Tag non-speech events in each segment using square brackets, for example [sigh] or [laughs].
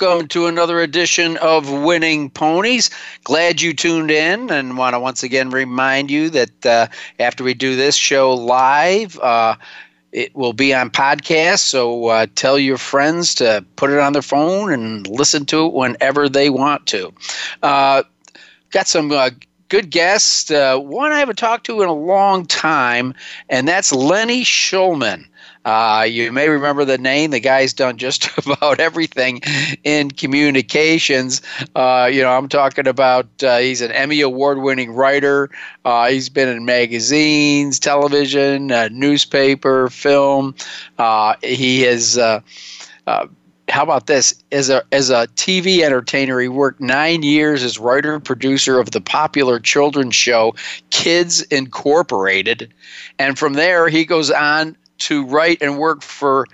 Welcome to another edition of Winning Ponies. Glad you tuned in and want to once again remind you that uh, after we do this show live, uh, it will be on podcast. So uh, tell your friends to put it on their phone and listen to it whenever they want to. Uh, got some uh, good guests. Uh, one I haven't talked to in a long time, and that's Lenny Shulman. Uh, you may remember the name. The guy's done just [laughs] about everything in communications. Uh, you know, I'm talking about uh, he's an Emmy Award winning writer. Uh, he's been in magazines, television, uh, newspaper, film. Uh, he has. how about this? As a as a TV entertainer, he worked nine years as writer producer of the popular children's show Kids Incorporated, and from there he goes on to write and work for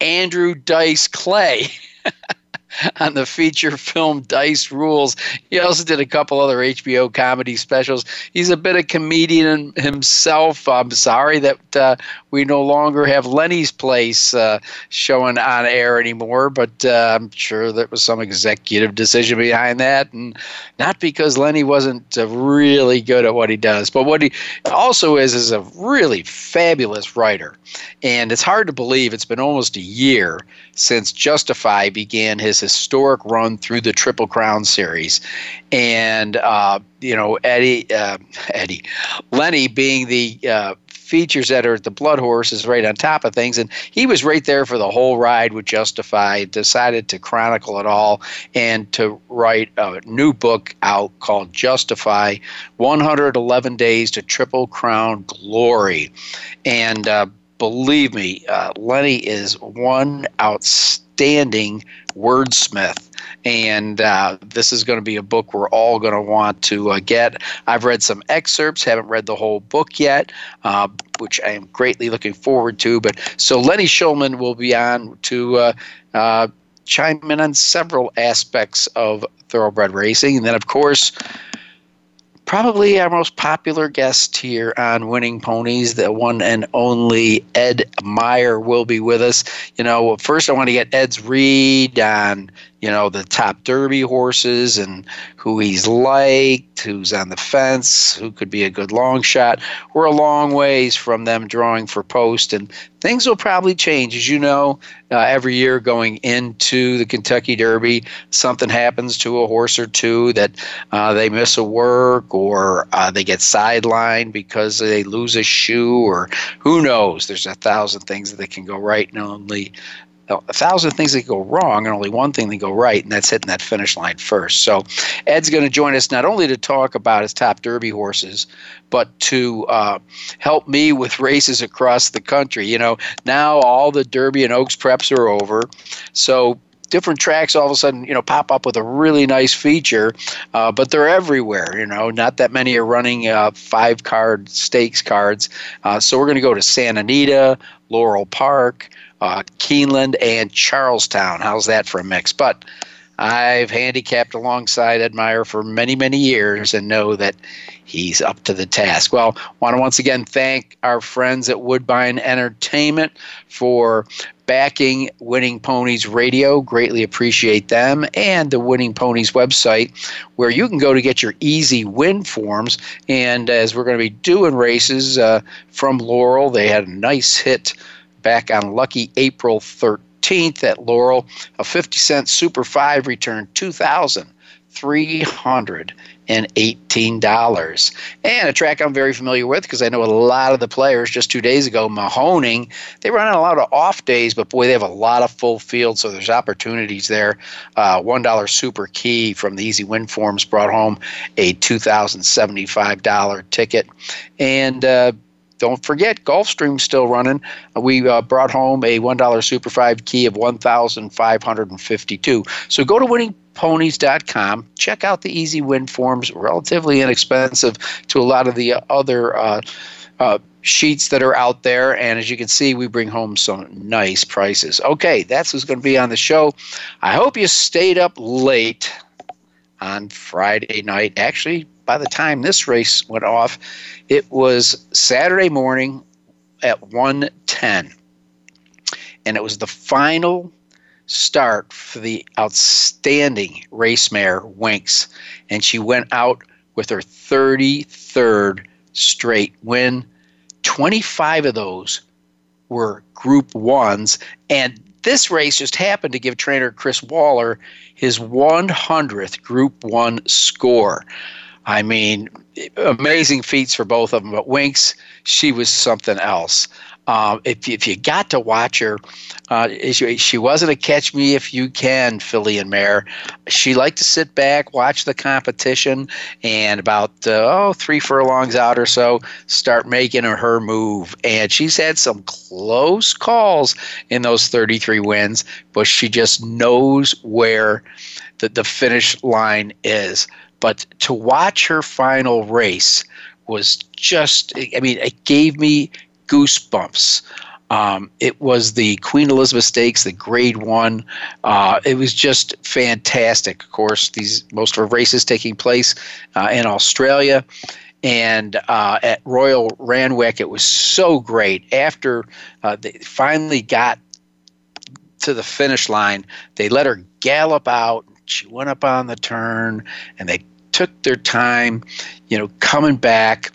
Andrew Dice Clay. [laughs] [laughs] on the feature film Dice Rules. He also did a couple other HBO comedy specials. He's a bit of comedian himself. I'm sorry that uh, we no longer have Lenny's Place uh, showing on air anymore, but uh, I'm sure there was some executive decision behind that, and not because Lenny wasn't uh, really good at what he does, but what he also is is a really fabulous writer. And it's hard to believe it's been almost a year since Justify began his historic run through the Triple Crown series, and uh, you know Eddie, uh, [laughs] Eddie, Lenny being the uh, features that are the blood horse is right on top of things. And he was right there for the whole ride with justify decided to chronicle it all and to write a new book out called justify 111 days to triple crown glory. And uh, believe me uh, lenny is one outstanding wordsmith and uh, this is going to be a book we're all going to want to uh, get. I've read some excerpts, haven't read the whole book yet, uh, which I am greatly looking forward to. But so Lenny Shulman will be on to uh, uh, chime in on several aspects of thoroughbred racing, and then of course probably our most popular guest here on Winning Ponies, the one and only Ed Meyer will be with us. You know, first I want to get Ed's read on you know, the top Derby horses and who he's liked, who's on the fence, who could be a good long shot. We're a long ways from them drawing for post, and things will probably change. As you know, uh, every year going into the Kentucky Derby, something happens to a horse or two that uh, they miss a work or uh, they get sidelined because they lose a shoe or who knows. There's a thousand things that can go right, and only a thousand things that go wrong and only one thing that go right, and that's hitting that finish line first. So Ed's going to join us not only to talk about his top Derby horses, but to uh, help me with races across the country. You know, now all the Derby and Oaks preps are over, so different tracks all of a sudden you know pop up with a really nice feature uh, but they're everywhere you know not that many are running uh, five card stakes cards uh, so we're going to go to santa anita laurel park uh, Keeneland, and Charles Town. How's that for a mix? But I've handicapped alongside Ed Meyer for many, many years and know that he's up to the task. Well, want to once again thank our friends at Woodbine Entertainment for backing Winning Ponies Radio. Greatly appreciate them and the Winning Ponies website, where you can go to get your easy win forms. And as we're going to be doing races uh, from Laurel, they had a nice hit back on lucky April 13th at Laurel. A 50 cent Super 5 returned $2,318. And a track I'm very familiar with because I know a lot of the players just two days ago, Mahoning, they run on a lot of off days, but boy, they have a lot of full field, so there's opportunities there. Uh, $1 Super Key from the Easy Win Forms brought home a $2,075 ticket. And uh, don't forget, Gulfstream's still running. Uh, we uh, brought home a $1 Super 5 key of 1,552. So go to winningponies.com. Check out the easy win forms, relatively inexpensive to a lot of the other uh, uh, sheets that are out there. And as you can see, we bring home some nice prices. Okay, that's who's going to be on the show. I hope you stayed up late on Friday night. Actually, by the time this race went off, it was Saturday morning at 1:10. And it was the final start for the outstanding race mare Winx, and she went out with her 33rd straight win. 25 of those were group 1s and this race just happened to give trainer Chris Waller his 100th Group 1 score. I mean, amazing feats for both of them. But Winx, she was something else. Um, if, if you got to watch her, uh, she, wasn't a catch me if you can filly and mare. She liked to sit back, watch the competition, and about uh, oh three furlongs out or so, start making her, her move. And she's had some close calls in those 33 wins, but she just knows where the, the finish line is. But to watch her final race was just, I mean, it gave me goosebumps. Um, it was the Queen Elizabeth Stakes, the Grade One. Uh, it was just fantastic. Of course, these most of our races taking place uh, in Australia, and uh, at Royal Randwick, it was so great. After uh, they finally got to the finish line, they let her gallop out. She went up on the turn, and they took their time, you know, coming back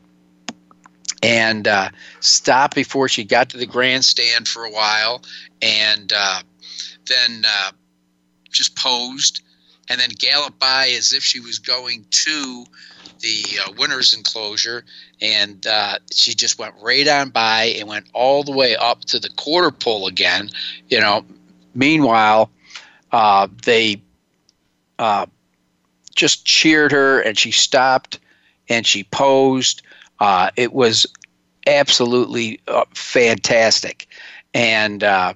and uh, stopped before she got to the grandstand for a while, and uh, then uh, just posed, and then galloped by as if she was going to the uh, winner's enclosure, and uh, she just went right on by and went all the way up to the quarter pole again. You know, meanwhile, uh, just cheered her, and she stopped and she posed uh, it was absolutely uh, fantastic. And uh,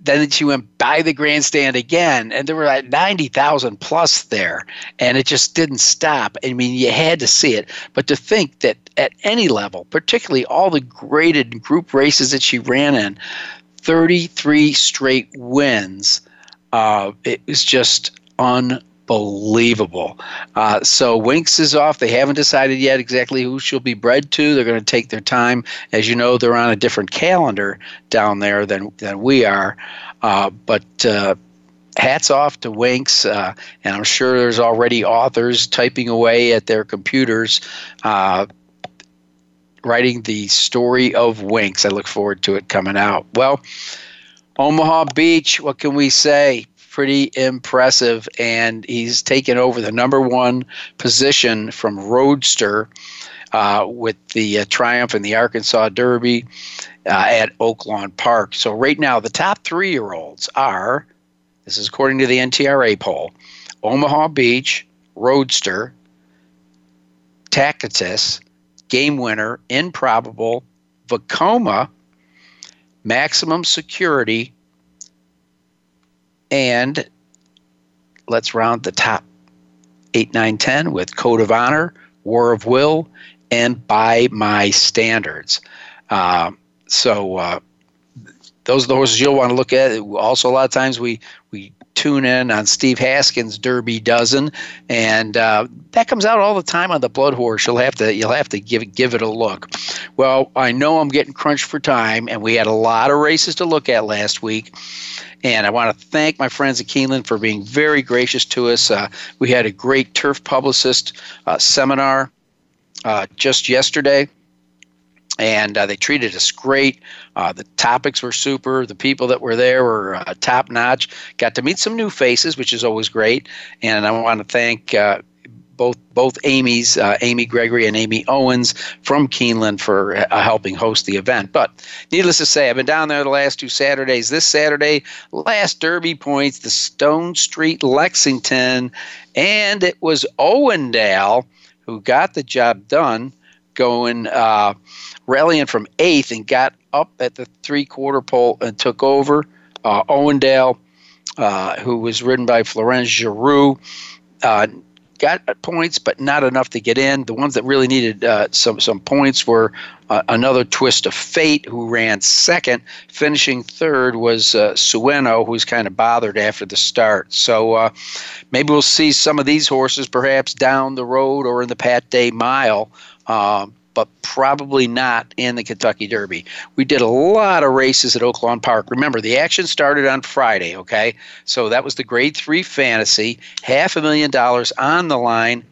then she went by the grandstand again, and there were like 90,000 plus there, and it just didn't stop. I mean, you had to see it. But to think that at any level, particularly all the graded group races that she ran in, 33 straight wins, uh, it was just unbelievable. Uh, so Winx is off. They haven't decided yet exactly who she'll be bred to. They're going to take their time. As you know, they're on a different calendar down there than than we are. Uh, but uh, hats off to Winx, uh, and I'm sure there's already authors typing away at their computers. Uh, writing the story of Winx. I look forward to it coming out. Well, Omaha Beach, what can we say? pretty impressive, and he's taken over the number one position from Roadster uh, with the uh, Triumph in the Arkansas Derby uh, at Oaklawn Park. So right now, the top three-year-olds are, this is according to the NTRA poll, Omaha Beach, Roadster, Tacitus, Game Winner, Improbable, Vekoma, Maximum Security, and let's round the top 8, 9, 10 with Code of Honor, War of Will, and By My Standards. Uh, so uh, those are the horses you'll want to look at. Also, a lot of times we, we tune in on Steve Haskins' Derby Dozen, and uh, that comes out all the time on the Blood Horse. You'll have to you'll have to give give it a look. Well, I know I'm getting crunched for time, and we had a lot of races to look at last week. And I want to thank my friends at Keeneland for being very gracious to us. Uh, we had a great turf publicist uh, seminar uh, just yesterday and uh, they treated us great. Uh, the topics were super. The people that were there were uh, top notch. Got to meet some new faces, which is always great. And I want to thank uh, both both Amy's, uh, Amy Gregory and Amy Owens from Keeneland for uh, helping host the event. But needless to say, I've been down there the last two Saturdays. This Saturday, last Derby points, the Stonestreet Lexington, and it was Owendale who got the job done going, uh, rallying from eighth and got up at the three quarter pole and took over. Uh, Owendale, uh, who was ridden by Florent Geroux. uh, got points, but not enough to get in. The ones that really needed uh, some some points were uh, Anothertwistafate, who ran second. Finishing third was Sueno, who's kind of bothered after the start. So maybe we'll see some of these horses perhaps down the road or in the Pat Day Mile. Um, but probably not in the Kentucky Derby. We did a lot of races at Oaklawn Park. Remember, the action started on Friday, okay? So that was the grade three fantasy, half a million dollars on the line.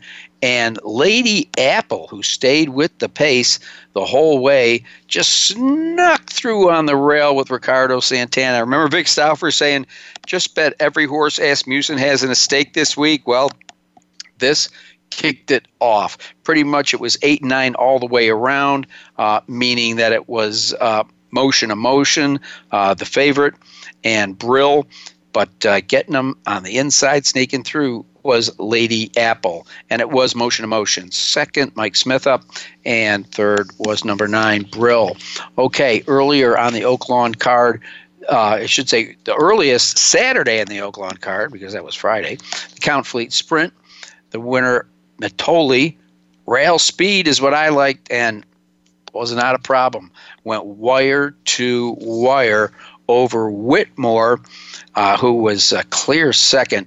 And Lady Apple, who stayed with the pace the whole way, just snuck through on the rail with Ricardo Santana. Remember Vic Stauffer saying, just bet every horse Asmussen has in a stake this week. Well, this kicked it off. Pretty much it was 8 9 all the way around, uh, meaning that it was uh, motion emotion, uh, the favorite, and Brill. But uh, getting them on the inside, sneaking through, was Lady Apple, and it was Motion Emotion. Second, Mike Smith up, and third was number nine, Brill. Okay, earlier on the Oaklawn card, uh, I should say the earliest Saturday in the Oaklawn card, because that was Friday, the Count Fleet Sprint. The winner Mitole. Rail speed is what I liked and was not a problem. Went wire to wire over Whitmore, uh, who was a clear second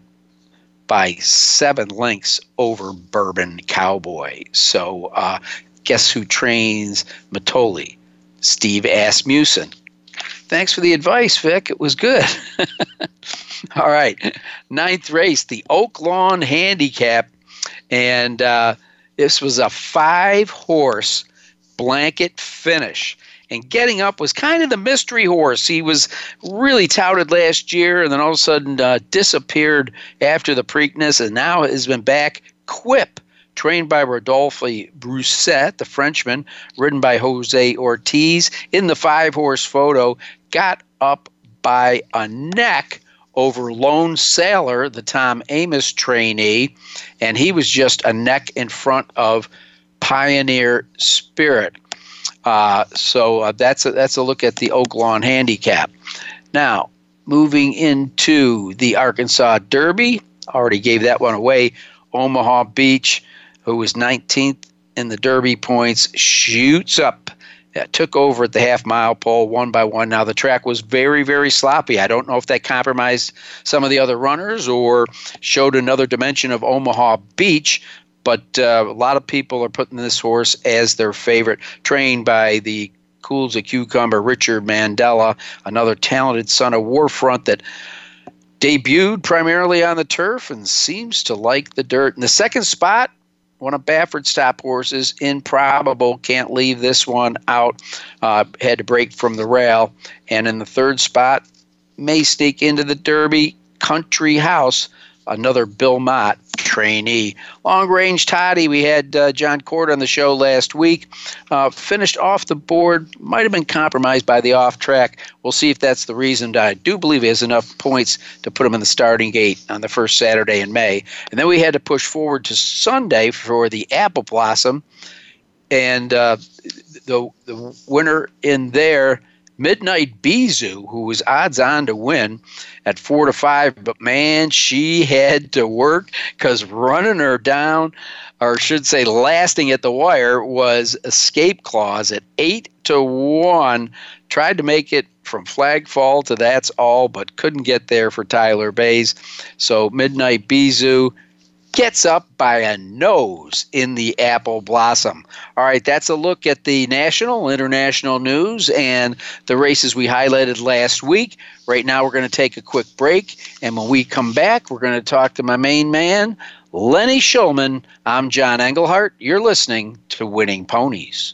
by seven lengths over Bourbon Cowboy. So, uh, guess who trains Mitole? Steve Asmussen. Thanks for the advice, Vic. It was good. [laughs] All right. Ninth race, the Oaklawn Handicap and uh, this was a five horse blanket finish. And getting up was kind of the mystery horse. He was really touted last year and then all of a sudden uh, disappeared after the Preakness and now has been back. Quip, trained by Rodolphe Brisset, the Frenchman, ridden by Jose Ortiz, in the five horse photo, got up by a neck over Lone Sailor, the Tom Amoss trainee, and he was just a neck in front of Pioneer Spirit. Uh, so uh, that's a, that's a look at the Oaklawn handicap. Now, moving into the Arkansas Derby, already gave that one away. Omaha Beach, who was 19th in the Derby points, shoots up took over at the half mile pole one by one. Now, the track was very, very sloppy. I don't know if that compromised some of the other runners or showed another dimension of Omaha Beach, but uh, a lot of people are putting this horse as their favorite, trained by the cool as a cucumber Richard Mandella, another talented son of War Front that debuted primarily on the turf and seems to like the dirt. In the second spot, one of Baffert's top horses, Improbable, can't leave this one out. Uh, had to break from the rail. And in the third spot, may sneak into the Derby, Country House, another Bill Mott trainee. Long range Toddy, we had uh, Jon Court on the show last week. Uh, finished off the board, might have been compromised by the off track. We'll see if that's the reason. I do believe he has enough points to put him in the starting gate on the first Saturday in May. And then we had to push forward to Sunday for the Apple Blossom. And uh, the, the winner in there Midnight Bisou, who was odds on to win at four to five, but man, she had to work because running her down, or should say, lasting at the wire, was escape clause at eight to one. Tried to make it from flag fall to that's all, but couldn't get there for Tyler Baze. So Midnight Bisou gets up by a nose in the apple blossom. All right, that's a look at the national, international news and the races we highlighted last week. Right now, we're going to take a quick break, and when we come back, we're going to talk to my main man, Lenny Shulman. I'm John Englehart. You're listening to Winning Ponies.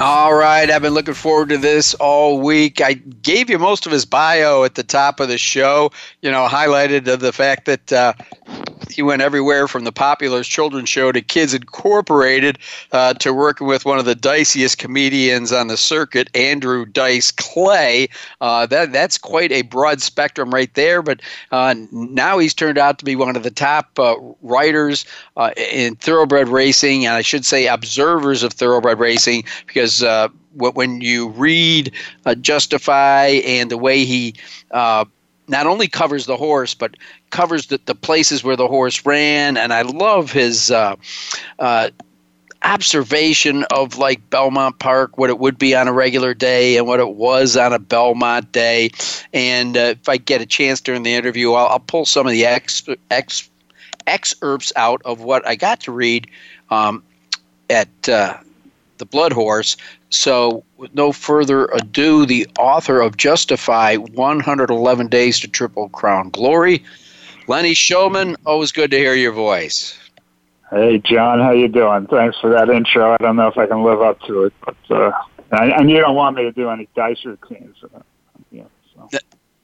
All right, I've been looking forward to this all week. I gave you most of his bio at the top of the show. You know, highlighted the fact that uh, he went everywhere from the popular children's show to Kids Incorporated uh, to working with one of the diciest comedians on the circuit, Andrew Dice Clay. Uh, that that's quite a broad spectrum right there. But uh, now he's turned out to be one of the top uh, writers uh, in thoroughbred racing, and I should say observers of thoroughbred racing, because uh, when you read Justify and the way he not only covers the horse, but covers the, the places where the horse ran. And I love his uh, uh, observation of like Belmont Park, what it would be on a regular day and what it was on a Belmont day. And uh, if I get a chance during the interview, I'll, I'll pull some of the ex, ex, excerpts out of what I got to read um, at uh, the Blood Horse. So, with no further ado, the author of Justify 111 Days to Triple Crown Glory, Lenny Shulman. Always good to hear your voice. Hey, John, how you doing? Thanks for that intro. I don't know if I can live up to it, but uh, and you don't want me to do any dice routines. Uh, yeah, so.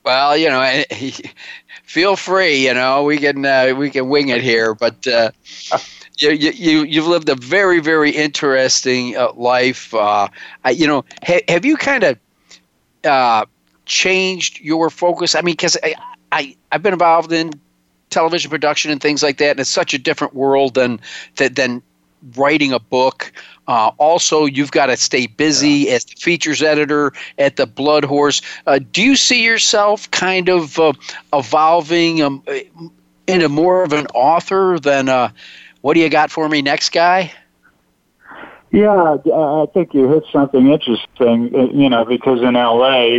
Well, you know, [laughs] feel free. You know, we can uh, we can wing it here, but. Uh, [laughs] you, you you've lived a very very interesting uh, life. Uh, I, you know, ha- have you kind of uh, changed your focus? I mean, because I, I I've been involved in television production and things like that, and it's such a different world than than, than writing a book. Uh, also, you've got to stay busy yeah. as the features editor at the Blood Horse. Uh, do you see yourself kind of uh, evolving um, into more of an author than uh, what do you got for me next, guy? Yeah, I think you hit something interesting. Uh, you know, because in LA,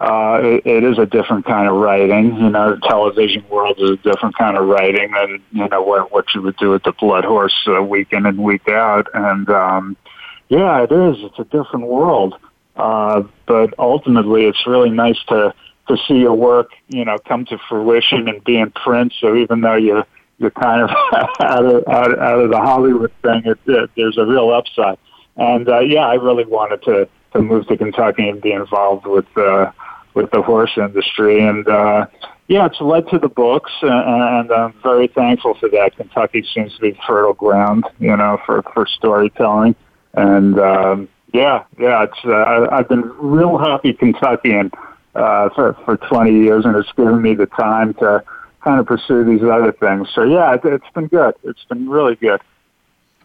uh, it, it is a different kind of writing. You know, the television world is a different kind of writing than you know what what you would do at the Blood Horse uh, week in and week out. And um, yeah, it is. It's a different world. Uh, but ultimately, it's really nice to to see your work, you know, come to fruition and be in print. So even though you you're kind of [laughs] out of out, out of the Hollywood thing. It, it, there's a real upside, and uh, yeah, I really wanted to to move to Kentucky and be involved with uh, with the horse industry, and uh, yeah, it's led to the books, and, and I'm very thankful for that. Kentucky seems to be fertile ground, you know, for for storytelling, and um, yeah, yeah, it's uh, I've been real happy Kentuckian uh, for for 20 years, and it's given me the time to kind of pursue these other things. So yeah, it, has been good. It's been really good.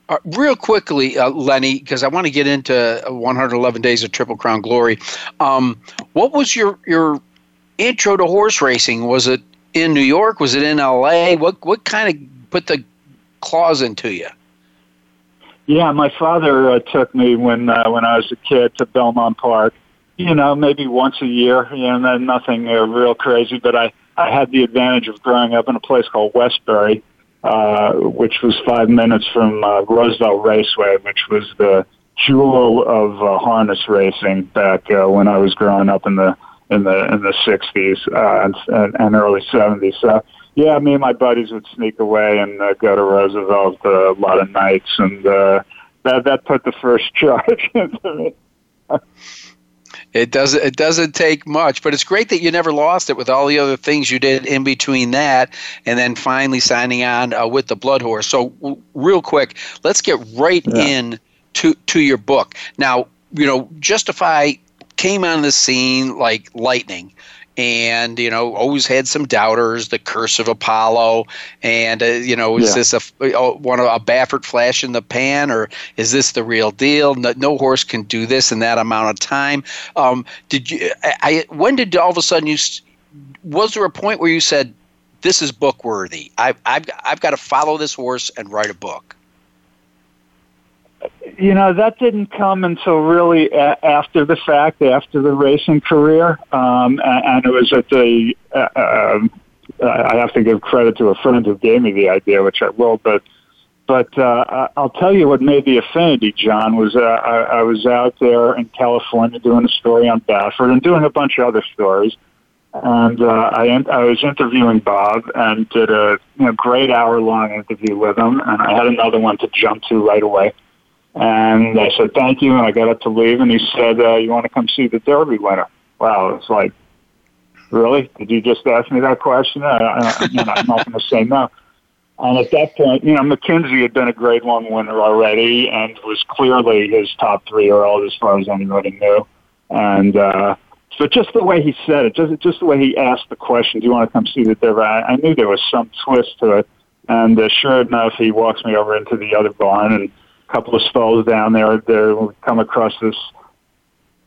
Uh, real quickly, uh, Lenny, because I want to get into 111 Days of Triple Crown Glory. Um, what was your your intro to horse racing? Was it in New York? Was it in L.A.? What what kind of put the claws into you? Yeah, my father uh, took me when uh, when I was a kid to Belmont Park. You know, maybe once a year. You know, nothing uh, real crazy, but I I had the advantage of growing up in a place called Westbury, uh, which was five minutes from uh, Roosevelt Raceway, which was the jewel of uh, harness racing back uh, when I was growing up in the in the in the '60s uh, and, and early '70s. So yeah, me and my buddies would sneak away and uh, go to Roosevelt uh, a lot of nights, and uh, that that put the first [laughs] charge into me. It doesn't. It doesn't take much, but it's great that you never lost it with all the other things you did in between that, and then finally signing on uh, with the Blood Horse. So, w- real quick, let's get right yeah. in to to your book. Now, you know, Justify came on the scene like lightning and you know always had some doubters the curse of apollo. And uh, you know is yeah. this a oh, one a baffert flash in the pan or is this the real deal? No, no horse can do this in that amount of time. Um, did you I, I, when did all of a sudden you was there a point where you said this is book worthy. I, I've, I've got to follow this horse and write a book you know that didn't come until really a- after the fact, after the racing career, um, and, and it was at the. Uh, um, I have to give credit to a friend who gave me the idea, which I will. But but uh, I'll tell you what made the affinity, John, was uh, I, I was out there in California doing a story on Baffert and doing a bunch of other stories. And uh, I, I was interviewing Bob and did a you know, great hour long interview with him, and I had another one to jump to right away. And I said, thank you. And I got up to leave and he said, uh, you want to come see the Derby winner? Wow. It's like, really? Did you just ask me that question? I, I, you know, I'm not going to say no. And at that point, you know, McKinzie had been a grade one winner already and was clearly his top three year old as far as anybody knew. And, uh, so just the way he said it, just, just the way he asked the question, do you want to come see the Derby? I, I knew there was some twist to it. And uh, sure enough, he walks me over into the other barn and couple of stalls down there, there we come across this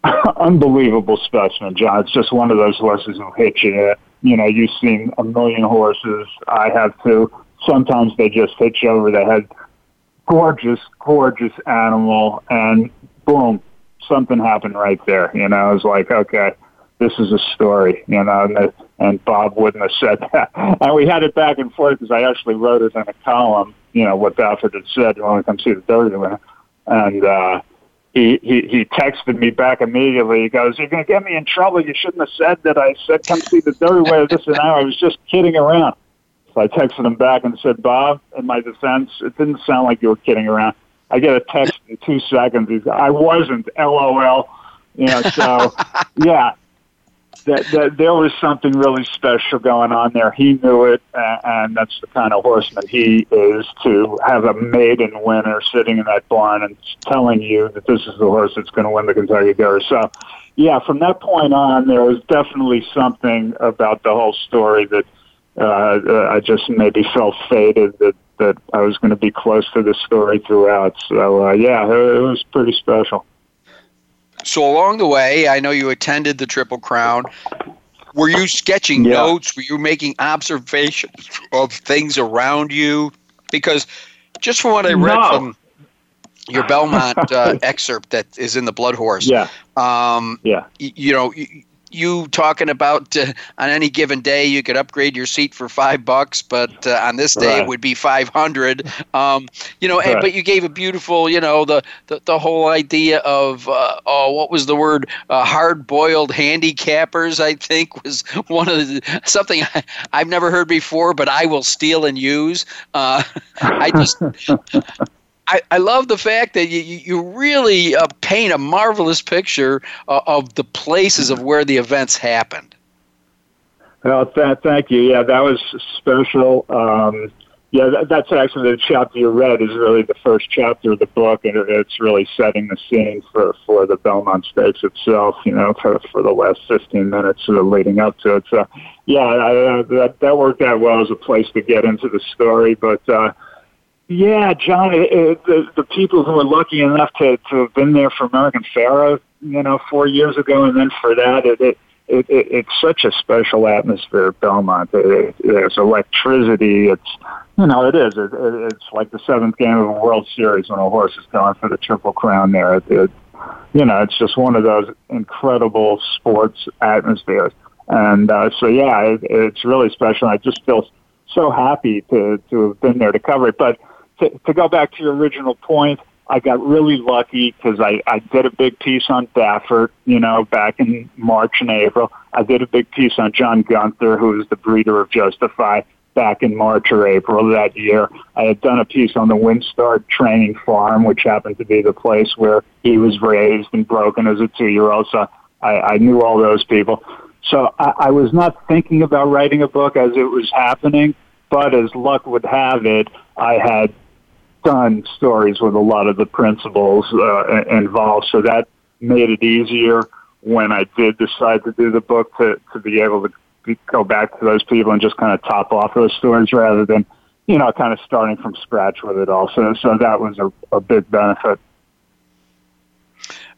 [laughs] unbelievable specimen, John. It's just one of those horses who hit you. You know, you've seen a million horses. I have too. Sometimes they just hit you over the head. Gorgeous, gorgeous animal, and boom, something happened right there. You know, I was like, okay, this is a story. You know, and, and Bob wouldn't have said that. [laughs] And we had it back and forth because I actually wrote it in a column you know, what Baffert had said when I come see the Derby winner. And, uh, he, he, he texted me back immediately. He goes, you're going to get me in trouble. You shouldn't have said that. I said, come see the Derby winner this and hour. I was just kidding around. So I texted him back and said, Bob, in my defense, it didn't sound like you were kidding around. I get a text in two seconds. He's, I wasn't, LOL. You know, so [laughs] yeah, that, that there was something really special going on there. He knew it, and that's the kind of horseman he is to have a maiden winner sitting in that barn and telling you that this is the horse that's going to win the Kentucky Derby. So, yeah, from that point on, there was definitely something about the whole story that uh, I just maybe felt fated that that I was going to be close to the story throughout. So, uh, yeah, it, it was pretty special. So along the way, I know you attended the Triple Crown. Were you sketching yeah. notes? Were you making observations of things around you? Because just from what I read no. from your Belmont uh, [laughs] excerpt that is in the Blood Horse, yeah, um, yeah, you, you know, you talking about uh, on any given day you could upgrade your seat for five bucks, but uh, on this day right. it would be five hundred. Um, you know, right. and, but you gave a beautiful, you know, the the, the whole idea of uh, oh, what was the word? Uh, hard boiled handicappers. I think was [laughs] one of the something I, have never heard before, but I will steal and use. Uh, [laughs] I just [laughs] I, I love the fact that you, you really uh, paint a marvelous picture uh, of the places of where the events happened. Well, th- thank you. Yeah, that was special. Um, yeah, that, that's actually the chapter you read is really the first chapter of the book, and it's really setting the scene for, for the Belmont Stakes itself. You know, for for the last fifteen minutes leading up to it. So, yeah, I, that that worked out well as a place to get into the story, but. Uh, yeah, John, it, it, the, the people who were lucky enough to, to have been there for American Pharoah, you know, four years ago, and then for that, it, it, it, it it's such a special atmosphere at Belmont. It, it, there's electricity. It's, you know, it is. It, it, it's like the seventh game of a World Series when a horse is going for the Triple Crown there. It, it, you know, it's just one of those incredible sports atmospheres. And uh, so, yeah, it, it's really special. I just feel so happy to, to have been there to cover it. But to, go back to your original point, I got really lucky because I, I did a big piece on Baffert, you know, back in March and April. I did a big piece on John Gunther, who was the breeder of Justify back in March or April of that year. I had done a piece on the WinStar training farm, which happened to be the place where he was raised and broken as a two-year-old. So I, I knew all those people. So I, I was not thinking about writing a book as it was happening, but as luck would have it, I had stories with a lot of the principals uh, involved, so that made it easier when I did decide to do the book to, to be able to go back to those people and just kind of top off those stories rather than, you know, kind of starting from scratch with it all. So, so that was a, a big benefit.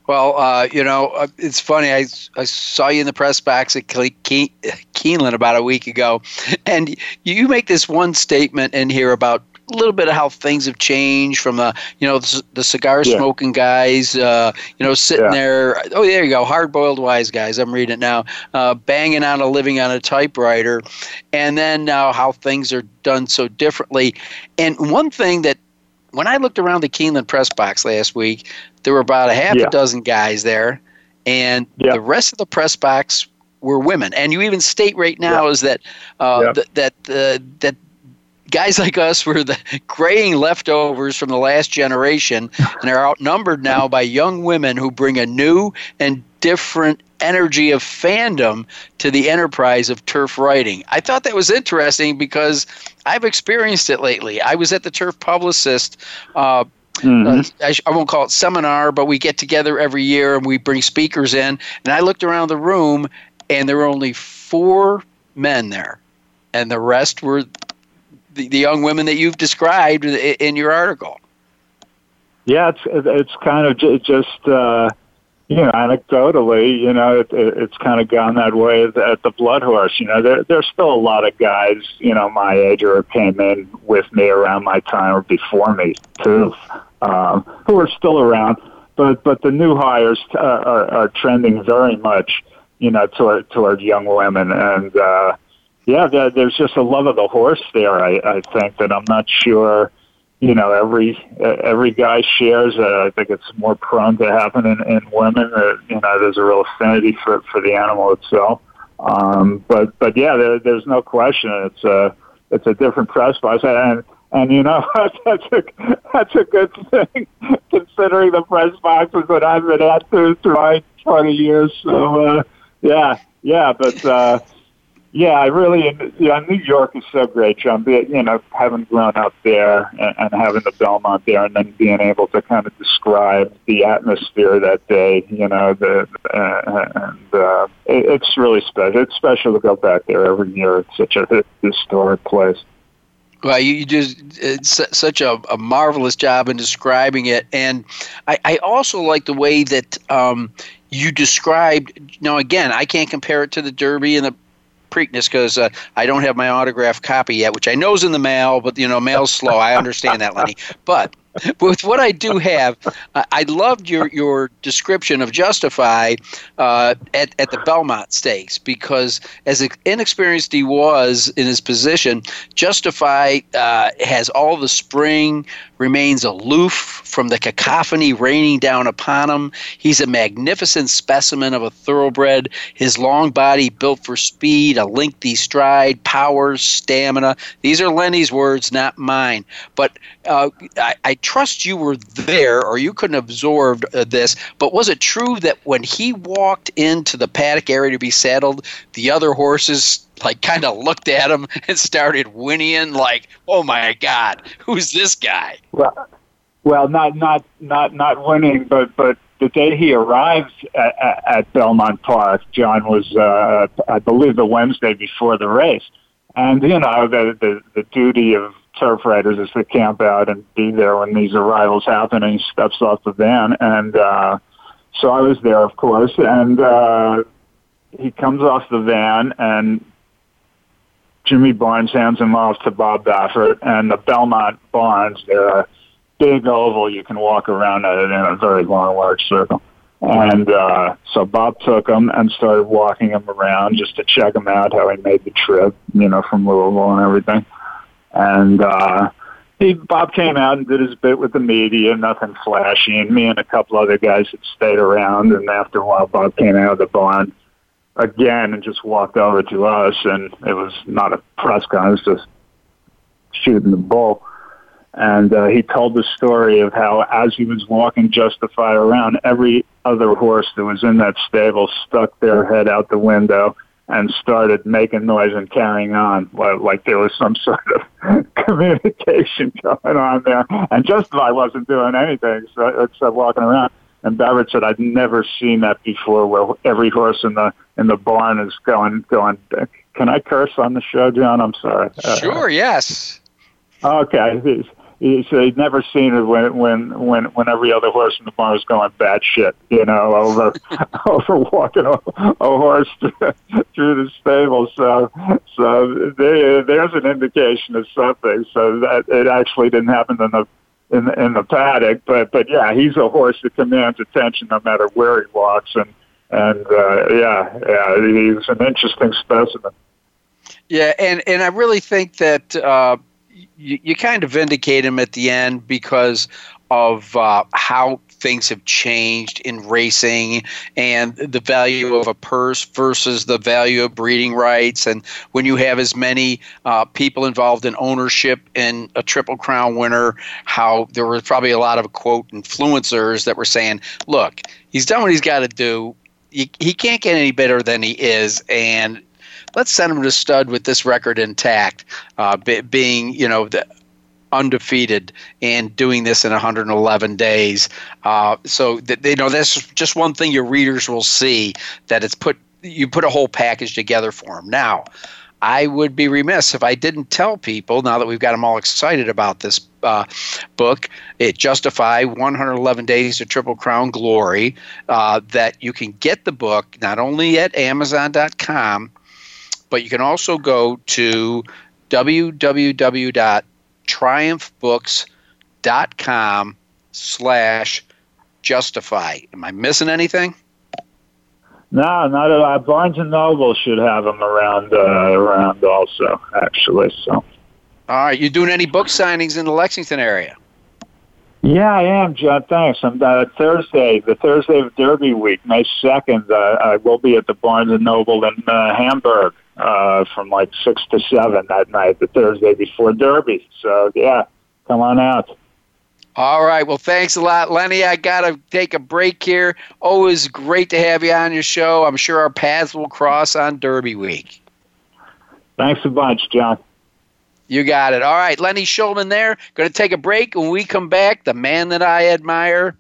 Well, uh, you know, uh, it's funny. I, I saw you in the press box at Keeneland about a week ago, and you make this one statement in here about a little bit of how things have changed from the you know the, the cigar smoking yeah. guys uh, you know sitting yeah. there. Oh there you go. Hard boiled wise guys. I'm reading it now. Uh, banging on a living on a typewriter. And then now how things are done so differently. And one thing that when I looked around the Keeneland press box last week there were about a half yeah. a dozen guys there. And the rest of the press box were women. And you even state right now is that uh, th- that uh, that guys like us were the graying leftovers from the last generation [laughs] and are outnumbered now by young women who bring a new and different energy of fandom to the enterprise of turf writing. I thought that was interesting because I've experienced it lately. I was at the Turf Publicist. Uh, Mm-hmm. Uh, I, I, won't call it seminar, but we get together every year and we bring speakers in. And I looked around the room, and there were only four men there, and the rest were the, the young women that you've described in your article. Yeah, it's it's kind of just uh, you know anecdotally, you know, it, it, it's kind of gone that way at the Blood Horse. You know, there, there's still a lot of guys, you know, my age or came in with me around my time or before me too, um, who are still around. But but the new hires uh, are, are trending very much, you know, toward toward young women and. uh yeah, there's just a love of the horse there. I, I think that I'm not sure, you know, every every guy shares. Uh, I think it's more prone to happen in, in women. Uh, you know, there's a real affinity for for the animal itself. Um, but but yeah, there, there's no question. It's a it's a different press box, and and you know [laughs] that's a that's a good thing [laughs] considering the press boxes that I've been at through my 20 years. So uh, yeah, yeah, but. Uh, yeah, I really, yeah, New York is so great, John. You know, having grown up there and, having the Belmont there, and then being able to kind of describe the atmosphere that day. You know, the uh, and uh, it, it's really special. It's special to go back there every year. It's such a historic place. Well, you, you just it's such a, a, marvelous job in describing it, and I, I also like the way that um, you described. Now, again, I can't compare it to the Derby and the Preakness because uh, I don't have my autographed copy yet, which I know is in the mail, but you know, mail's slow. I understand that, Lenny. But [laughs] with what I do have, I loved your, your description of Justify uh, at, at the Belmont Stakes because, as inexperienced he was in his position, Justify uh, has all the spring, remains aloof from the cacophony raining down upon him. He's a magnificent specimen of a thoroughbred. His long body built for speed, a lengthy stride, power, stamina. These are Lenny's words, not mine. But uh, I, I, trust you were there or you couldn't absorb uh, this. But was it true that when he walked into the paddock area to be saddled, the other horses like kind of looked at him [laughs] and started whinnying like, "Oh my God, who's this guy?" Well, well, not not not not whinnying, but but the day he arrived at, at, at Belmont Park, John was, uh, I believe, the Wednesday before the race, and you know the the, the duty of turf riders is to camp out and be there when these arrivals happen, and he steps off the van, and uh, so I was there, of course, and. uh he comes off the van and Jimmy Barnes hands him off to Bob Baffert, and the Belmont Barns, they're a big oval you can walk around it in a very long, large circle. And uh, so Bob took him and started walking him around just to check him out, how he made the trip, you know, from Louisville and everything. And uh, he Bob came out and did his bit with the media, nothing flashy. And me and a couple other guys had stayed around. And after a while, Bob came out of the barn again and just walked over to us. And it was not a press conference, just shooting the bull. And uh, he told the story of how, as he was walking Justify around, every other horse that was in that stable stuck their head out the window and started making noise and carrying on, like there was some [laughs] sort of communication going on there. And Justify wasn't doing anything so, except walking around. And Beverage said, "I'd never seen that before, where every horse in the in the barn is going going." Can I curse on the show, John? I'm sorry. Sure. Uh, yes. Okay said he'd never seen it when when when when every other horse in the barn was going bad shit, you know, [laughs] over [laughs] over walking a, a horse [laughs] through the stable. So so there, there's an indication of something. So that it actually didn't happen in the in the, in the paddock, but but yeah, he's a horse that commands attention no matter where he walks, and and uh, yeah, yeah, he's an interesting specimen. Yeah, and and I really think that. Uh, you, you kind of vindicate him at the end because of uh, how things have changed in racing and the value of a purse versus the value of breeding rights. And when you have as many uh, people involved in ownership in a Triple Crown winner, how there were probably a lot of quote influencers that were saying, look, he's done what he's got to do. He, he can't get any better than he is. And let's send him to stud with this record intact, uh, be, being you know the, undefeated and doing this in 111 days. Uh, so that you know that's just one thing your readers will see that it's put you put a whole package together for them. Now, I would be remiss if I didn't tell people now that we've got them all excited about this uh, book, it justify 111 days of Triple Crown glory. Uh, that you can get the book not only at Amazon.com but you can also go to www.triumphbooks.com slash justify. Am I missing anything? No, not at all. Barnes and Noble should have them around uh, around also, actually. So. All right, you doing any book signings in the Lexington area? Yeah, I am, John. Thanks. I'm uh, Thursday, the Thursday of Derby week, May second. Uh, I will be at the Barnes and Noble in uh, Hamburg uh, from like six to seven that night, the Thursday before Derby. So yeah, come on out. All right. Well, thanks a lot, Lenny. I got to take a break here. Always great to have you on your show. I'm sure our paths will cross on Derby week. Thanks a bunch, John. You got it. All right, Lenny Shulman there. Going to take a break. When we come back, the man that I admire,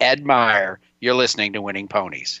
admire. You're listening to Winning Ponies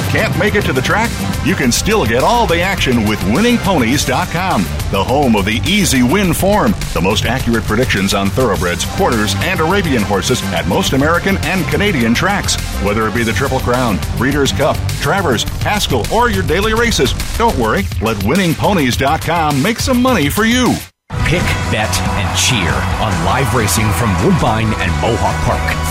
Can't make it to the track? You can still get all the action with winningponies.com, the home of the easy win form, the most accurate predictions on thoroughbreds, quarters, and Arabian horses at most American and Canadian tracks. Whether it be the Triple Crown, Breeders' Cup, Travers, Haskell, or your daily races, don't worry, let winningponies.com make some money for you. Pick, bet, and cheer on live racing from Woodbine and Mohawk Park.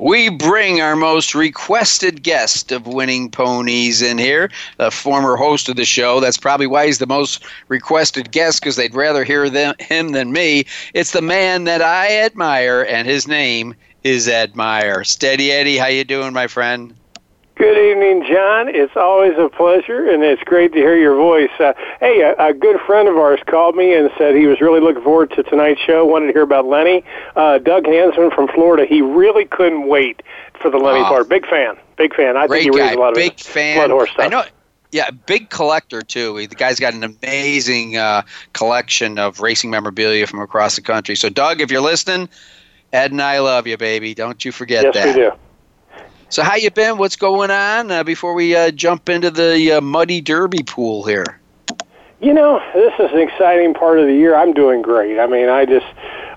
we bring our most requested guest of Winning Ponies in here, a former host of the show. That's probably why he's the most requested guest because they'd rather hear them, him than me. It's the man that I admire, and his name is Ed Meyer. Steady Eddie, how you doing, my friend? Good evening, John. It's always a pleasure, and it's great to hear your voice. Uh, hey, a, a good friend of ours called me and said he was really looking forward to tonight's show. Wanted to hear about Lenny. Uh, Doug Hansman from Florida. He really couldn't wait for the Lenny Oh. part. Big fan. Big fan. I Great think he guy, reads a lot of big it. fan. Blood horse stuff. I know. Yeah, big collector too. He- The guy's got an amazing uh, collection of racing memorabilia from across the country. So, Doug, if you're listening, Ed and I love you, baby. Don't you forget Yes, that. we do. So, how you been? What's going on? Uh, before we uh, jump into the uh, muddy derby pool here. You know, this is an exciting part of the year. I'm doing great. I mean, I just,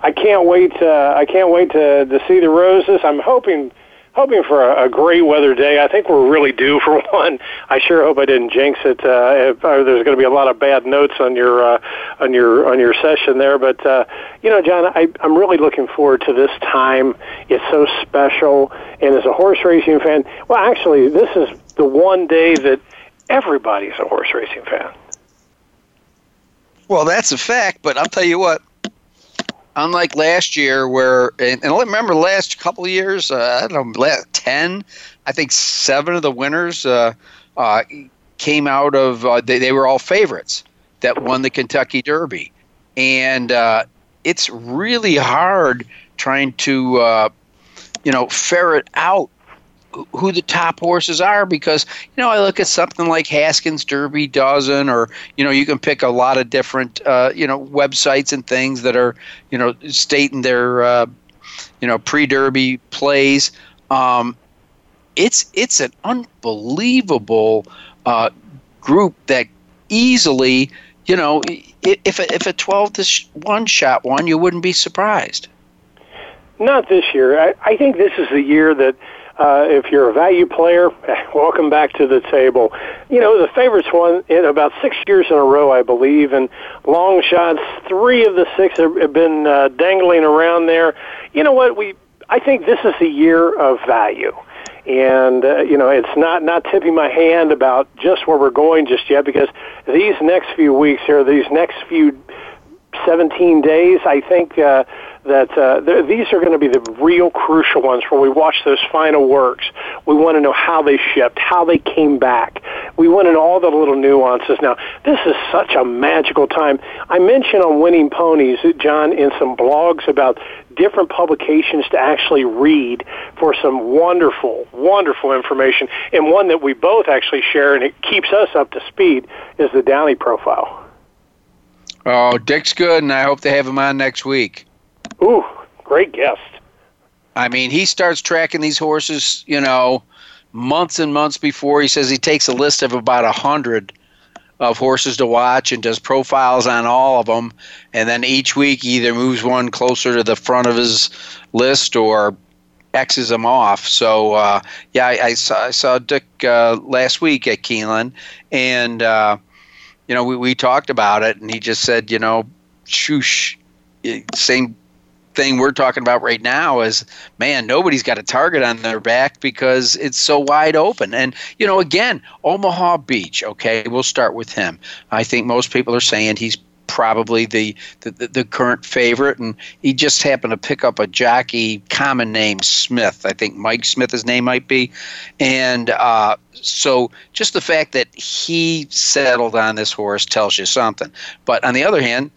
I can't wait. Uh, I can't wait to to see the roses. I'm hoping, hoping for a, a great weather day. I think we're really due for [laughs] one. I sure hope I didn't jinx it. Uh, if, uh, there's going to be a lot of bad notes on your uh, on your on your session there, but uh, you know, John, I, I'm really looking forward to this time. It's so special, and as a horse racing fan, well, actually, this is the one day that everybody's a horse racing fan. Well, that's a fact, but I'll tell you what. Unlike last year, where and, and remember last couple years, uh, I don't know, last ten, I think seven of the winners uh, uh, came out of uh, they, they were all favorites that won the Kentucky Derby, and uh, it's really hard trying to uh, you know ferret out who the top horses are because you know I look at something like Haskin's Derby dozen or you know you can pick a lot of different uh, you know websites and things that are you know stating their uh, you know pre-Derby plays. Um, it's it's an unbelievable uh, group that easily you know if a, if a twelve to one shot one you wouldn't be surprised. Not this year. I, I think this is the year that uh, if you're a value player, [laughs] welcome back to the table. You know, the favorites won in about six years in a row, I believe, and long shots, three of the six have, been uh, dangling around there. You know what? We, I think this is the year of value. And uh, you know, it's not not tipping my hand about just where we're going just yet because these next few weeks here, these next few 17 days, I think uh, that uh, th- these are going to be the real crucial ones where we watch those final works. We want to know how they shipped, how they came back. We want to know all the little nuances. Now, this is such a magical time. I mentioned on Winning Ponies, John, in some blogs about different publications to actually read for some wonderful, wonderful information. And one that we both actually share, and it keeps us up to speed, is the Downey profile. Oh, Dick's good, and I hope they have him on next week. Ooh, great guest. I mean, he starts tracking these horses, you know, months and months before. He says he takes a list of about a hundred of horses to watch and does profiles on all of them, and then each week he either moves one closer to the front of his list or X's them off. So uh, yeah, I, I saw I saw Dick uh, last week at Keeneland, and uh, you know we, we talked about it, and he just said, you know, shoosh, same thing we're talking about right now is man nobody's got a target on their back because it's so wide open. And you know again omaha beach okay we'll start with him. I think most people are saying he's probably the, the, the, current favorite and he just happened to pick up a jockey common name smith. I think mike smith his name might be. And uh, so just the fact that he settled on this horse tells you something. But on the other hand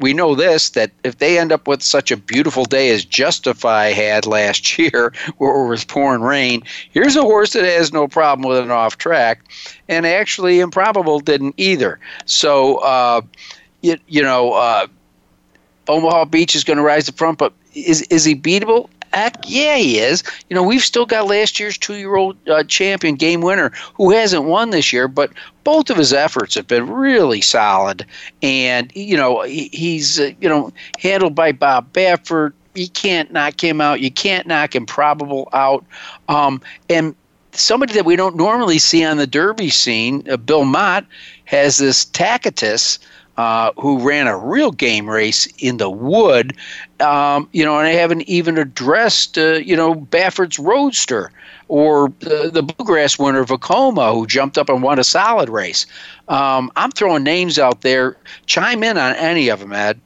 we know this that if they end up with such a beautiful day as Justify had last [laughs] year, where it was pouring rain, here's a horse that has no problem with an off track, and actually Improbable didn't either. So, uh, you, you know, uh, Omaha Beach is going to rise to the front, but is is he beatable? Heck, yeah, he is. You know, we've still got last year's two-year-old uh, champion, game winner, who hasn't won this year, but both of his efforts have been really solid. And you know, he, he's uh, you know handled by Bob Baffert. You can't knock him out. You can't knock Improbable out. Um, and somebody that we don't normally see on the Derby scene, uh, Bill Mott, has this Tacitus uh, who ran a real game race in the wood, um, you know, and I haven't even addressed, uh, you know, Baffert's Roadster or the, the Bluegrass winner Vekoma, who jumped up and won a solid race. Um, I'm throwing names out there. Chime in on any of them, Ed.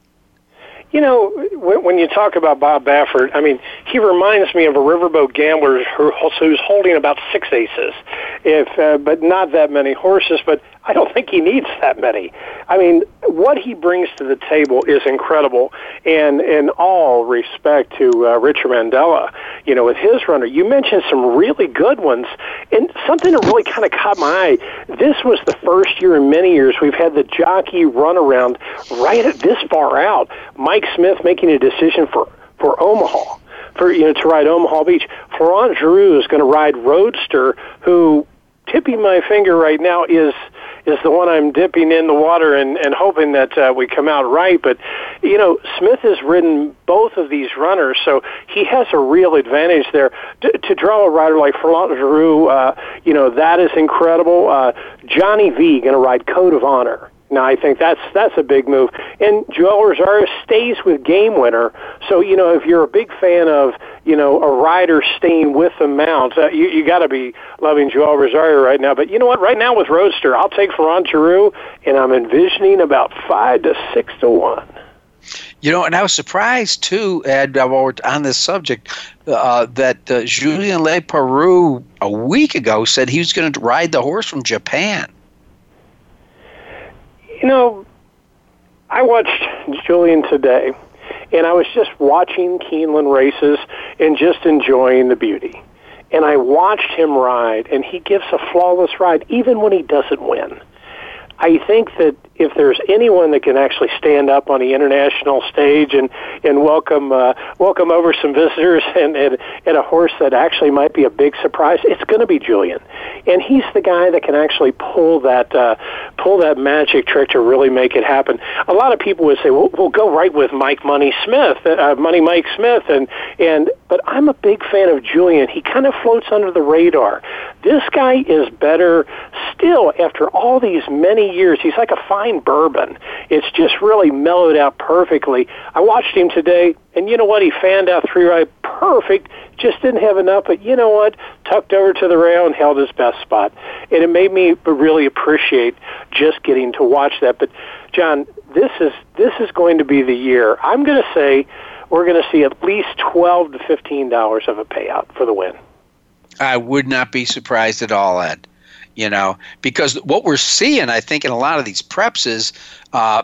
You know, when you talk about Bob Baffert, I mean, he reminds me of a riverboat gambler who's holding about six aces, if uh, but not that many horses. But I don't think he needs that many. I mean, what he brings to the table is incredible, and in all respect to uh, Richard Mandella, you know, with his runner, you mentioned some really good ones, and something that really kind of caught my eye. This was the first year in many years we've had the jockey run around right at this far out. Mike Smith making a decision for for Omaha for you know to ride Omaha Beach. Florent Geroux is going to ride Roadster, who tipping my finger right now is is the one I'm dipping in the water and, and hoping that uh, we come out right. But, you know, Smith has ridden both of these runners, so he has a real advantage there. D- to draw a rider like Florent Geroux, uh, you know, that is incredible. Uh, Johnny V going to ride Code of Honor. Now I think that's that's a big move. And Joel Rosario stays with Game Winner, so you know if you're a big fan of you know a rider staying with the mount, uh, you you got to be loving Joel Rosario right now. But you know what? Right now with Roadster, I'll take Florent Geroux, and I'm envisioning about five to six to one. You know, and I was surprised too, Ed, while we're on this subject, uh, that uh, Julien Leparoux a week ago said he was going to ride the horse from Japan. You know, I watched Julien today, and I was just watching Keeneland races and just enjoying the beauty. And I watched him ride, and he gives a flawless ride even when he doesn't win. I think that if there's anyone that can actually stand up on the international stage and and welcome uh, welcome over some visitors [laughs] and, and and a horse that actually might be a big surprise, it's going to be Julien, and he's the guy that can actually pull that uh, pull that magic trick to really make it happen. A lot of people would say, "Well, we'll go right with Mike Money Smith, uh, Money Mike Smith," and and but I'm a big fan of Julien. He kind of floats under the radar. This guy is better still after all these many years. He's like a fine fine bourbon. It's just really mellowed out perfectly. I watched him today, and you know what? He fanned out three right perfect. Just didn't have enough, but you know what? Tucked over to the rail and held his best spot, and it made me really appreciate just getting to watch that. But John, this is this is going to be the year. I'm going to say we're going to see at least twelve to fifteen dollars of a payout for the win. I would not be surprised at all, Ed you know, because what we're seeing, I think, in a lot of these preps is uh,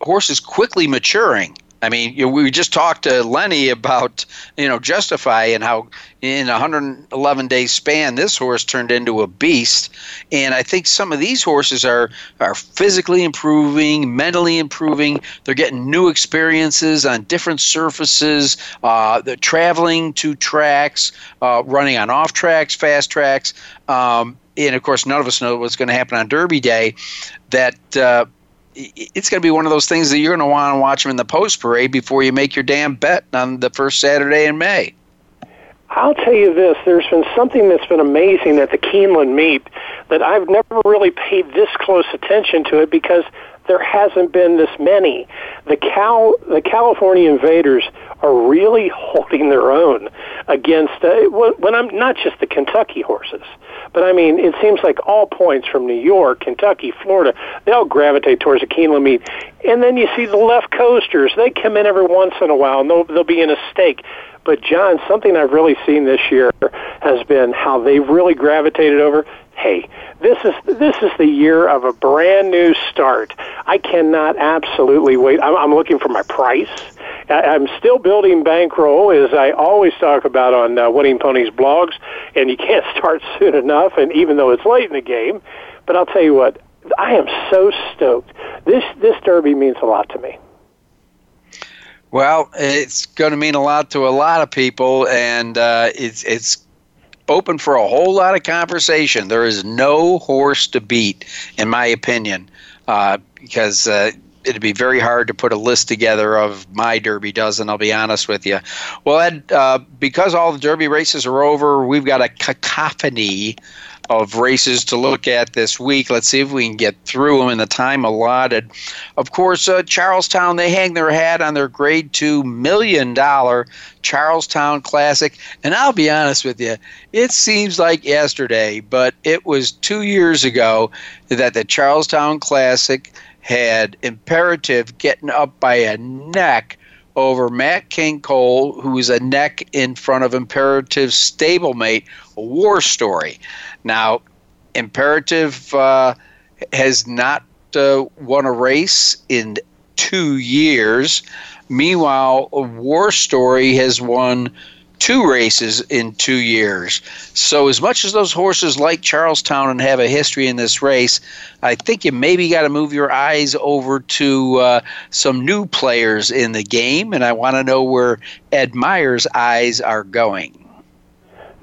horses quickly maturing. I mean, you know, we just talked to Lenny about, you know, Justify and how in a 111 day span this horse turned into a beast. And I think some of these horses are are physically improving, mentally improving. They're getting new experiences on different surfaces. Uh, they're traveling to tracks, uh, running on off tracks, fast tracks. Um, and of course, none of us know what's going to happen on Derby Day. That uh, it's going to be one of those things that you're going to want to watch them in the post parade before you make your damn bet on the first Saturday in May. I'll tell you this: there's been something that's been amazing at the Keeneland meet that I've never really paid this close attention to it because there hasn't been this many. The Cal, the California Invaders are really [laughs] holding their own against uh, when I'm not just the Kentucky horses, but I mean it seems like all points from New York, Kentucky, Florida, they all gravitate towards the Keeneland meet, and then you see the left coasters. They come in every once in a while, and they'll, they'll be in a stake. But John, something I've really seen this year has been how they've really gravitated over hey, this is this is the year of a brand new start. I cannot absolutely wait. I'm, I'm looking for my price. I'm still building bankroll, as I always talk about on uh, Winning Ponies blogs, and you can't [laughs] start soon enough. And even though it's late in the game, but I'll tell you what, I am so stoked. This this Derby means a lot to me. Well, it's going to mean a lot to a lot of people, and uh, it's it's open for a whole lot of conversation. There is no horse to beat, in my opinion, uh, because uh, it'd be very hard to put a list together of my Derby dozen. I'll be honest with you. Well, Ed, uh, because all the Derby races are over, we've got a cacophony of races to look at this week. Let's see if we can get through them in the time allotted. Of course, uh, Charles Town, they hang their hat on their grade two million dollar Charles Town Classic. And I'll be honest with you, it seems like yesterday, but it was two years ago that the Charles Town Classic had Imperative getting up by a neck over Matt King Coal, who was a neck in front of Imperative's stablemate, a war story. Now, Imperative uh, has not uh, won a race in two years. Meanwhile, War Story has won two races in two years. So, as much as those horses like Charles Town and have a history in this race, I think you maybe got to move your eyes over to uh, some new players in the game, and I want to know where Ed Meyer's eyes are going.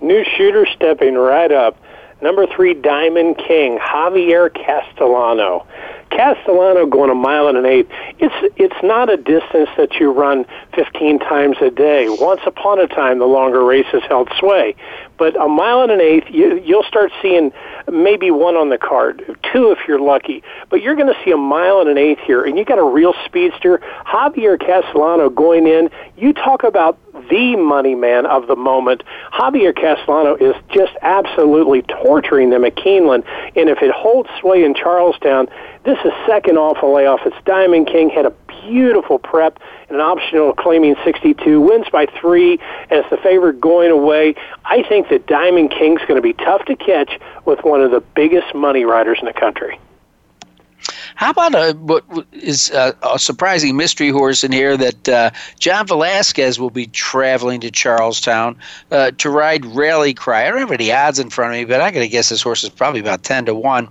New shooter stepping right up. Number three, Diamond King, Javier Castellano. Castellano going a mile and an eighth. It's it's not a distance that you run 15 times a day. Once upon a time, the longer races held sway, but a mile and an eighth, you, you'll start seeing maybe one on the card, two if you're lucky. But you're going to see a mile and an eighth here, and you got a real speedster, Javier Castellano going in. You talk about the money man of the moment. Javier Castellano is just absolutely torturing them at Keeneland, and if it holds sway in Charles Town, this is second off a layoff. It's Diamond King had a beautiful prep and an optional claiming 62 wins by three as the favorite going away. I think that Diamond King's going to be tough to catch with one of the biggest money riders in the country. How about a what is a, a surprising mystery horse in here that uh, John Velazquez will be traveling to Charles Town uh, to ride Rally Cry. I don't have any odds in front of me, but I got to guess this horse is probably about ten to one.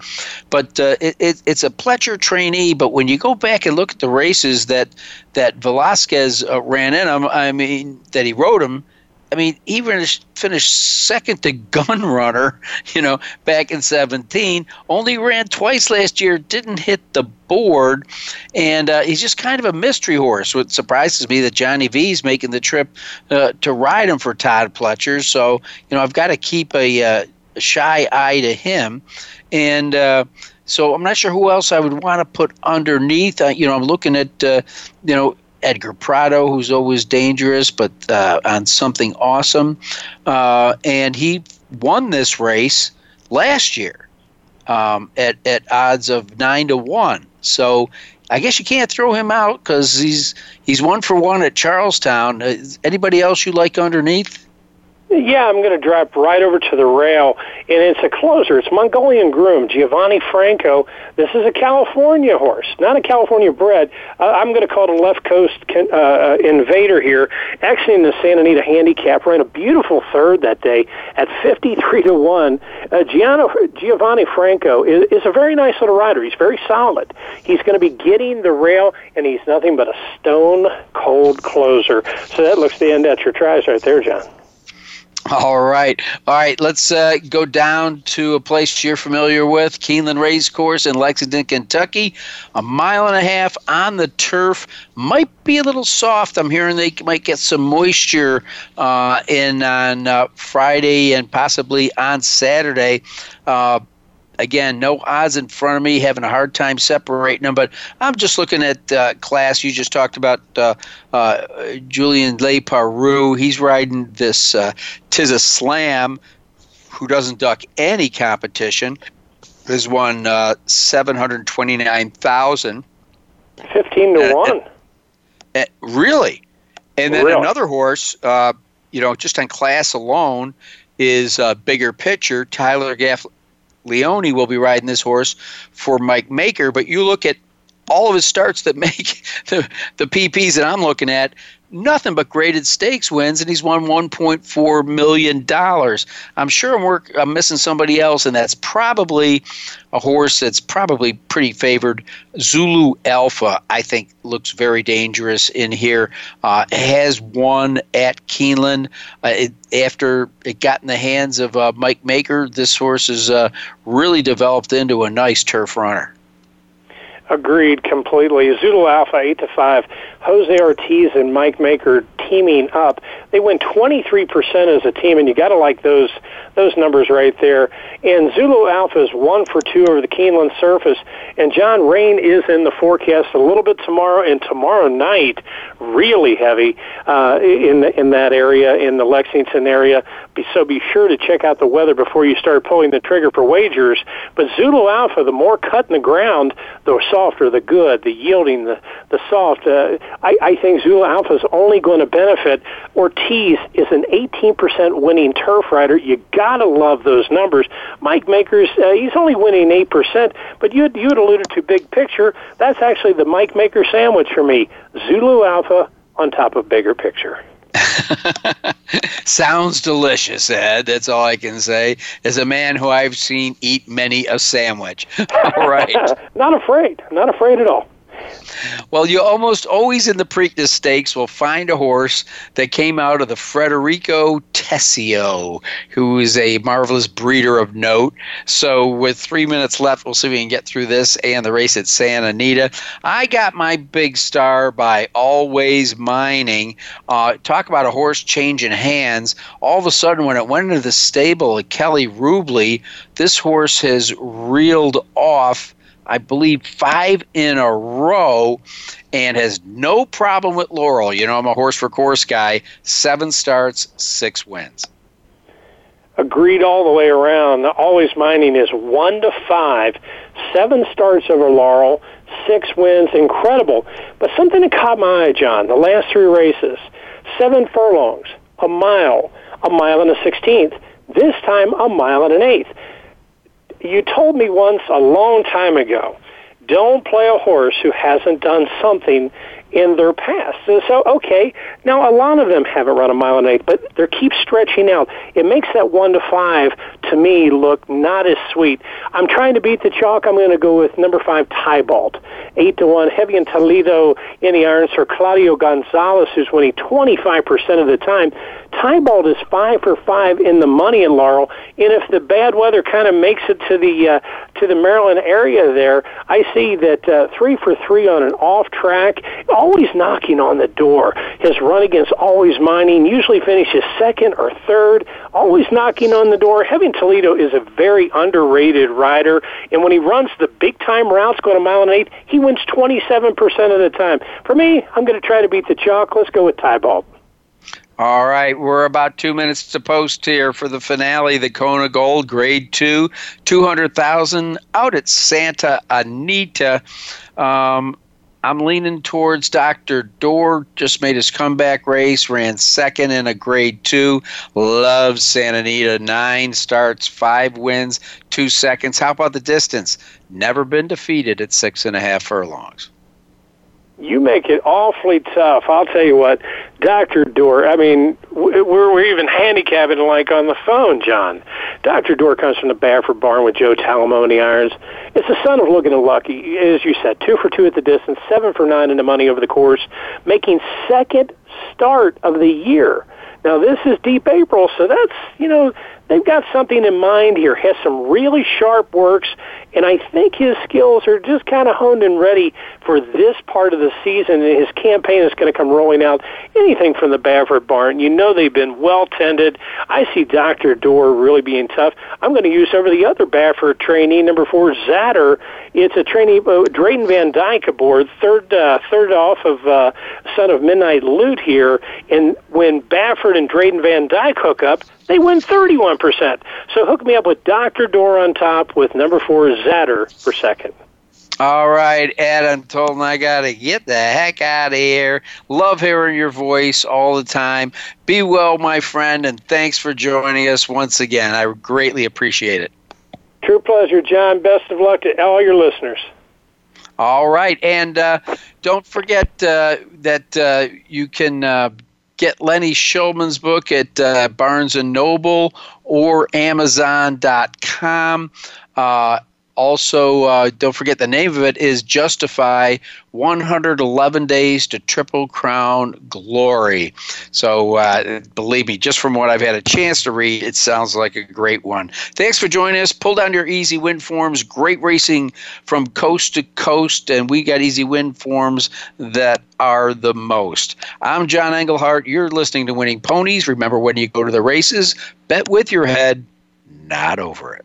But uh, it, it, it's a Pletcher trainee. But when you go back and look at the races that that Velazquez uh, ran in them, I mean that he rode them I mean, he finished, second to [laughs] Gun Runner, you know, back in 17. Only ran twice last year, didn't hit the board, and uh, he's just kind of a mystery horse. What surprises me that Johnny V's making the trip uh, to ride him for Todd Pletcher. So, you know, I've got to keep a, uh, shy eye to him, and. Uh, so I'm not sure who else I would want to put underneath. Uh, you know, I'm looking at uh, you know Edgar Prado, who's always dangerous, but uh, on something awesome. Uh, and he won this race last year um, at, at odds of nine to one. So I guess you can't throw him out because he's he's one for one at Charles Town. Uh, anybody else you like underneath? Yeah, I'm going to drop right over to the rail, and it's a closer. It's Mongolian Groom, Giovanni Franco. This is a California horse, not a California bred. Uh, I'm going to call it a left coast uh, uh, invader here. Actually, in the Santa Anita handicap, ran a beautiful third that day at 53 to one. Uh, Giovanni Franco is, is a very nice little rider. He's very solid. He's going to be getting the rail, and he's nothing but a stone cold closer. So that looks the end at your tries right there, John. All right. All right. Let's uh, go down to a place you're familiar with Keeneland Race Course in Lexington, Kentucky. A mile and a half on the turf. Might be a little soft. I'm hearing they might get some moisture uh, in on uh, Friday and possibly on Saturday. Again, no odds in front of me, having a hard time separating them. But I'm just looking at uh, class. You just talked about uh, uh, Julien Leparoux. He's riding this uh, Tis a Slam, who doesn't duck any competition. Has won uh, seven hundred twenty-nine thousand. Fifteen to one. really, and then really? another horse. Uh, you know, just on class alone, is a bigger picture. Tyler Gaff Leone will be riding this horse for Mike Maker. But you look at all of his starts that make [laughs] the, the PPs that I'm looking at. Nothing but graded stakes wins, and he's won 1.4 million dollars. I'm sure I'm, work, I'm missing somebody else, and that's probably a horse that's probably pretty favored. Zulu Alpha, I think, looks very dangerous in here. Uh, has won at Keeneland uh, it, after it got in the hands of uh, Mike Maker. This horse has uh, really developed into a nice turf runner. Agreed completely. Zulu Alpha eight to five. Jose Ortiz and Mike Maker teaming up. They win 23% as a team, and you got to like those those numbers right there. And Zulu Alpha is one for two over the Keeneland surface. And John Rain is in the forecast a little bit tomorrow and tomorrow night, really heavy uh, in the, in that area in the Lexington area. So be sure to check out the weather before you start pulling the trigger for wagers. But Zulu Alpha, the more cut in the ground, the softer, the good, the yielding, the the soft. Uh, I, I think Zulu Alpha is only going to benefit. Ortiz is an 18% winning turf rider. You gotta love those numbers. Mike Makers, uh, he's only winning 8%, but you you had alluded to big picture. That's actually the Mike Maker sandwich for me. Zulu Alpha on top of bigger picture. [laughs] Sounds delicious, Ed. That's all I can say. As a man who I've seen eat many a sandwich. [laughs] all right. [laughs] not afraid. Not afraid at all. Well, you almost always in the Preakness Stakes will find a horse that came out of the Federico Tesio, who is a marvelous breeder of note. So, with three minutes left, we'll see if we can get through this and the race at Santa Anita. I got my big star by Always Mining. Uh, talk about a horse changing hands. All of a sudden, when it went into the stable at Kelly Rubley, this horse has reeled off I believe, five in a row and has no problem with Laurel. You know, I'm a horse for course guy. Seven starts, six wins. Agreed all the way around. Always Mining is one to five, seven starts over Laurel, six wins. Incredible. But something that caught my eye, John, the last three races seven furlongs, a mile, a mile and a sixteenth. This time, a mile and an eighth you told me once a long time ago, don't play a horse who hasn't done something in their past. And so, okay, now a lot of them haven't run a mile and eight, but they keep stretching out. It makes that one to five to me look not as sweet. I'm trying to beat the chalk. I'm going to go with number five, Tybalt, eight to one. Jevian Toledo in the irons for Claudio Gonzalez, who's winning 25% of the time. Tybalt is five for five in the money in Laurel, and if the bad weather kind of makes it to the uh, to the Maryland area there, I see that uh, three for three on an off track, always knocking on the door. His run against Always Mining usually finishes second or third, always knocking on the door. Jevian Toledo is a very underrated rider, and when he runs the big time routes going a mile and eight, he wins 27% of the time. For me, I'm going to try to beat the chalk. Let's go with Tybalt. All right, we're about two minutes to post here for the finale. The Kona Gold, Grade Two, two hundred thousand out at Santa Anita. Um, I'm leaning towards Dr. Dorr. Just made his comeback race, ran second in a grade two. Loves Santa Anita. Nine starts, five wins, two seconds. How about the distance? Never been defeated at six and a half furlongs you make it awfully tough. I'll tell you what, Dr. Dorr, I mean, we're, we're even handicapping like on the phone, John. Dr. Dorr comes from the Baffert barn with Joe Talamoni irons. It's the son of Lookin At Lucky, as you said, two for two at the distance, seven for nine in the money over the course, making second start of the year. Now this is deep April, so that's, you know, they've got something in mind here. Has some really sharp works, and I think his skills are just kind of honed and ready for this part of the season. And his campaign is going to come rolling out anything from the Baffert barn. You know they've been well tended. I see Dr. Dorr really being tough. I'm going to use over the other Baffert trainee, number four, Zatter. It's a trainee, uh, Drayden Van Dyke aboard, third, uh, third off of uh, Son of Midnight Lute here. And when Baffert and Drayden Van Dyke hook up, they win 31%. So hook me up with Dr. Dorr on top with number four, Zatter, for second. All right, Adam told I got to get the heck out of here. Love hearing your voice all the time. Be well, my friend, and thanks for joining us once again. I greatly appreciate it. True pleasure, John. Best of luck to all your listeners. All right, and uh, don't forget uh, that uh, you can uh, get Lenny Shulman's book at uh, Barnes and Noble or Amazon.com. Uh, also, uh, don't forget the name of it is Justify 111 Days to Triple Crown Glory. So, uh, believe me, just from what I've had a chance to read, it sounds like a great one. Thanks for joining us. Pull down your easy win forms. Great racing from coast to coast, and we got easy win forms that are the most. I'm John Englehart. You're listening to Winning Ponies. Remember, when you go to the races, bet with your head, not over it.